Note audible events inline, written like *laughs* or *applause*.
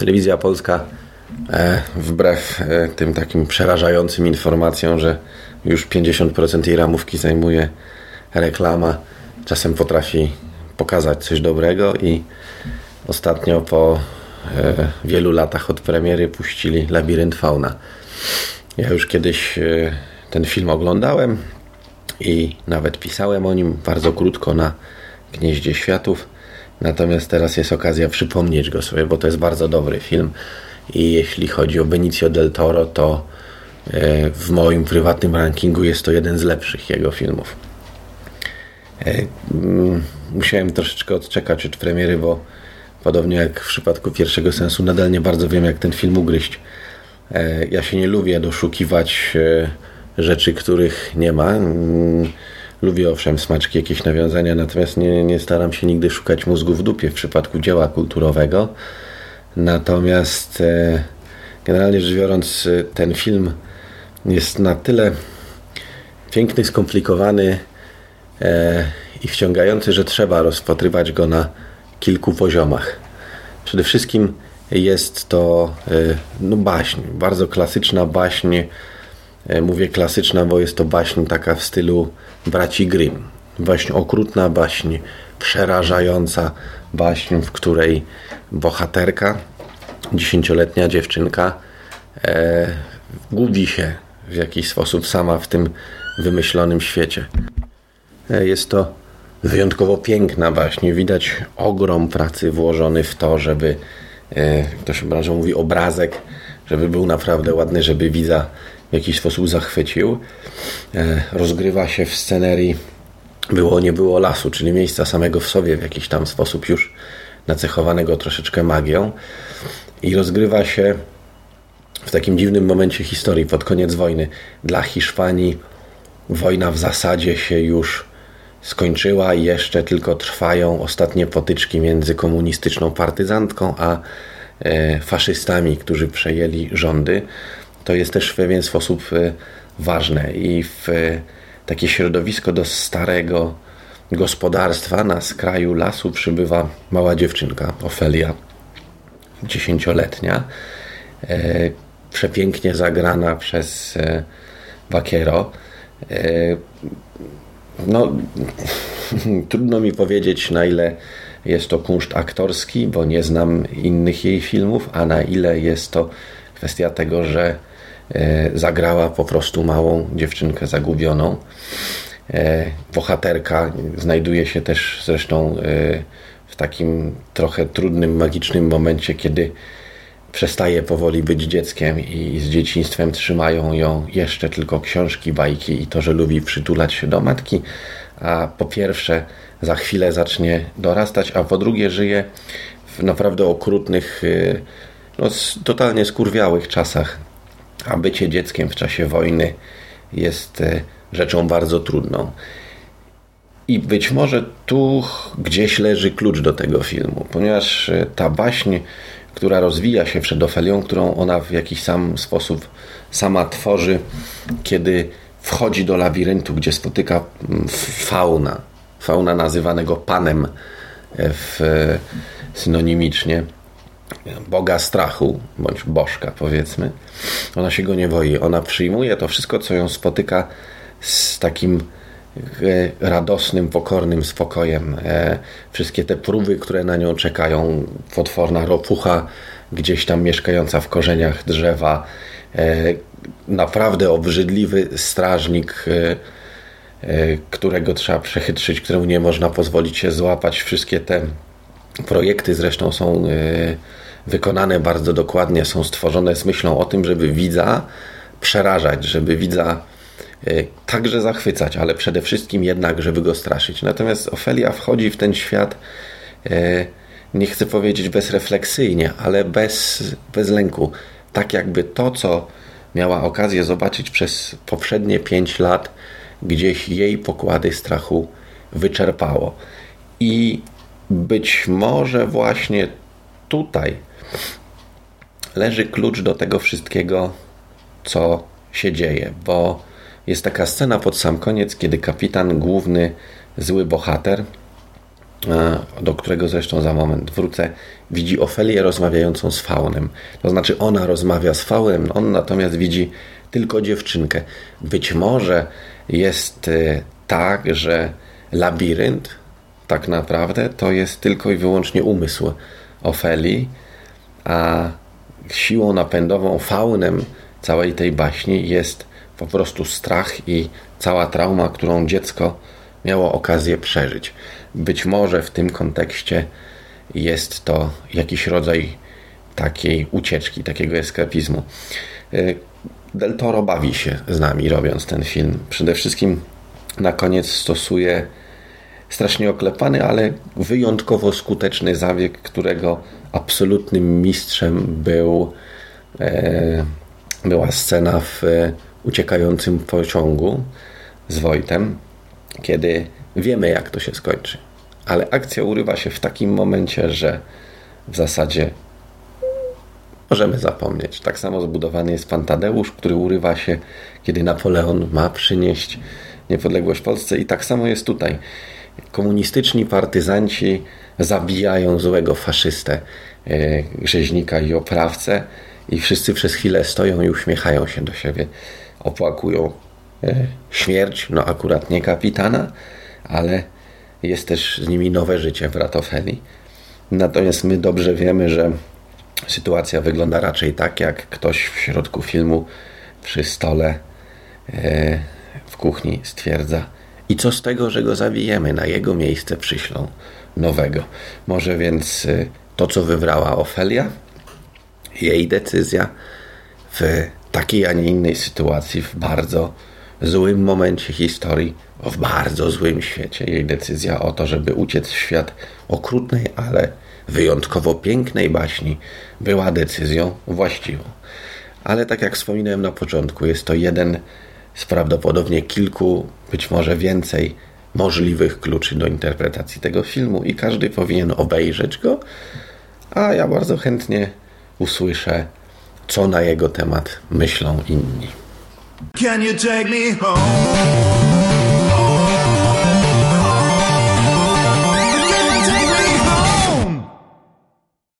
telewizja polska e, wbrew e, tym takim przerażającym informacjom, że już 50% jej ramówki zajmuje reklama, czasem potrafi pokazać coś dobrego i ostatnio po e, wielu latach od premiery puścili Labirynt Fauna. Ja już kiedyś ten film oglądałem i nawet pisałem o nim bardzo krótko na Gnieździe Światów. Natomiast teraz jest okazja przypomnieć go sobie, bo to jest bardzo dobry film. I jeśli chodzi o Benicio del Toro, to e, w moim prywatnym rankingu jest to jeden z lepszych jego filmów. E, mm, musiałem troszeczkę odczekać od premiery, bo podobnie jak w przypadku pierwszego sensu, nadal nie bardzo wiem, jak ten film ugryźć. E, ja się nie lubię doszukiwać rzeczy, których nie ma. Lubię owszem smaczki, jakieś nawiązania, natomiast nie, nie staram się nigdy szukać mózgu w dupie w przypadku dzieła kulturowego. Natomiast e, generalnie rzecz biorąc, e, ten film jest na tyle piękny, skomplikowany e, i wciągający, że trzeba rozpatrywać go na kilku poziomach. Przede wszystkim jest to no, baśń, bardzo klasyczna baśń E, mówię klasyczna, bo jest to baśń taka w stylu braci Grimm. Baśń okrutna, baśń przerażająca, baśń, w której bohaterka, dziesięcioletnia dziewczynka, e, gubi się w jakiś sposób sama w tym wymyślonym świecie. E, jest to wyjątkowo piękna baśń. Widać ogrom pracy włożony w to, żeby, e, to się branżą mówi, obrazek, żeby był naprawdę ładny, żeby widza w jakiś sposób zachwycił. E, rozgrywa się w scenerii było nie było lasu, czyli miejsca samego w sobie w jakiś tam sposób już nacechowanego troszeczkę magią i rozgrywa się w takim dziwnym momencie historii pod koniec wojny. Dla Hiszpanii wojna w zasadzie się już skończyła i jeszcze tylko trwają ostatnie potyczki między komunistyczną partyzantką a e, faszystami, którzy przejęli rządy to jest też w pewien sposób e, ważne i w e, takie środowisko do starego gospodarstwa na skraju lasu przybywa mała dziewczynka, Ofelia, dziesięcioletnia, e, przepięknie zagrana przez Vaquero. No, *laughs* trudno mi powiedzieć, na ile jest to kunszt aktorski, bo nie znam innych jej filmów, a na ile jest to kwestia tego, że zagrała po prostu małą dziewczynkę zagubioną. E, bohaterka znajduje się też zresztą e, w takim trochę trudnym, magicznym momencie, kiedy przestaje powoli być dzieckiem i z dzieciństwem trzymają ją jeszcze tylko książki, bajki i to, że lubi przytulać się do matki, a po pierwsze za chwilę zacznie dorastać, a po drugie żyje w naprawdę okrutnych, no, totalnie skurwiałych czasach a bycie dzieckiem w czasie wojny jest e, rzeczą bardzo trudną. I być może tu gdzieś leży klucz do tego filmu, ponieważ e, ta baśń, która rozwija się przed Ofelią, którą ona w jakiś sam sposób sama tworzy, kiedy wchodzi do labiryntu, gdzie spotyka mm, fauna, fauna nazywanego panem e, w, synonimicznie, Boga strachu, bądź bożka powiedzmy, ona się go nie boi. Ona przyjmuje to wszystko, co ją spotyka z takim e, radosnym, pokornym spokojem. E, wszystkie te próby, które na nią czekają, potworna ropucha gdzieś tam mieszkająca w korzeniach drzewa, e, naprawdę obrzydliwy strażnik, którego trzeba przechytrzyć, któremu nie można pozwolić się złapać. Wszystkie te projekty zresztą są wykonane bardzo dokładnie, są stworzone z myślą o tym, żeby widza przerażać, żeby widza e, także zachwycać, ale przede wszystkim jednak, żeby go straszyć. Natomiast Ofelia wchodzi w ten świat, e, nie chcę powiedzieć bezrefleksyjnie, ale bez, bez lęku. Tak jakby to, co miała okazję zobaczyć przez poprzednie pięć lat, gdzieś jej pokłady strachu wyczerpało. I być może właśnie tutaj leży klucz do tego wszystkiego, co się dzieje, bo jest taka scena pod sam koniec, kiedy kapitan, główny zły bohater, do którego zresztą za moment wrócę, widzi Ofelię rozmawiającą z faunem. To znaczy ona rozmawia z faunem, on natomiast widzi tylko dziewczynkę. Być może jest e, tak, że labirynt tak naprawdę to jest tylko i wyłącznie umysł Ofelii, a siłą napędową, faunem całej tej baśni jest po prostu strach i cała trauma, którą dziecko miało okazję przeżyć. Być może w tym kontekście jest to jakiś rodzaj takiej ucieczki, takiego eskapizmu. Y, Del Toro bawi się z nami robiąc ten film. Przede wszystkim na koniec stosuje strasznie oklepany, ale wyjątkowo skuteczny zabieg, którego absolutnym mistrzem był, e, była scena w uciekającym pociągu z Wojtem, kiedy wiemy, jak to się skończy. Ale akcja urywa się w takim momencie, że w zasadzie możemy zapomnieć. Tak samo zbudowany jest pan Tadeusz, który urywa się, kiedy Napoleon ma przynieść niepodległość Polsce, i tak samo jest tutaj. Komunistyczni partyzanci zabijają złego faszystę, e, rzeźnika i oprawcę, i wszyscy przez chwilę stoją i uśmiechają się do siebie, opłakują e, śmierć, no akurat nie kapitana, ale jest też z nimi nowe życie w Ratofeli. Natomiast my dobrze wiemy, że sytuacja wygląda raczej tak, jak ktoś w środku filmu przy stole e, w kuchni stwierdza i co z tego, że go zawijemy, na jego miejsce przyślą nowego. Może więc e, to, co wybrała Ofelia, jej decyzja w takiej, a nie innej sytuacji, w bardzo złym momencie historii, w bardzo złym świecie. Jej decyzja o to, żeby uciec w świat okrutnej, ale wyjątkowo pięknej baśni, była decyzją właściwą. Ale tak jak wspominałem na początku, jest to jeden z prawdopodobnie kilku, być może więcej możliwych kluczy do interpretacji tego filmu i każdy powinien obejrzeć go, a ja bardzo chętnie usłyszę, co na jego temat myślą inni.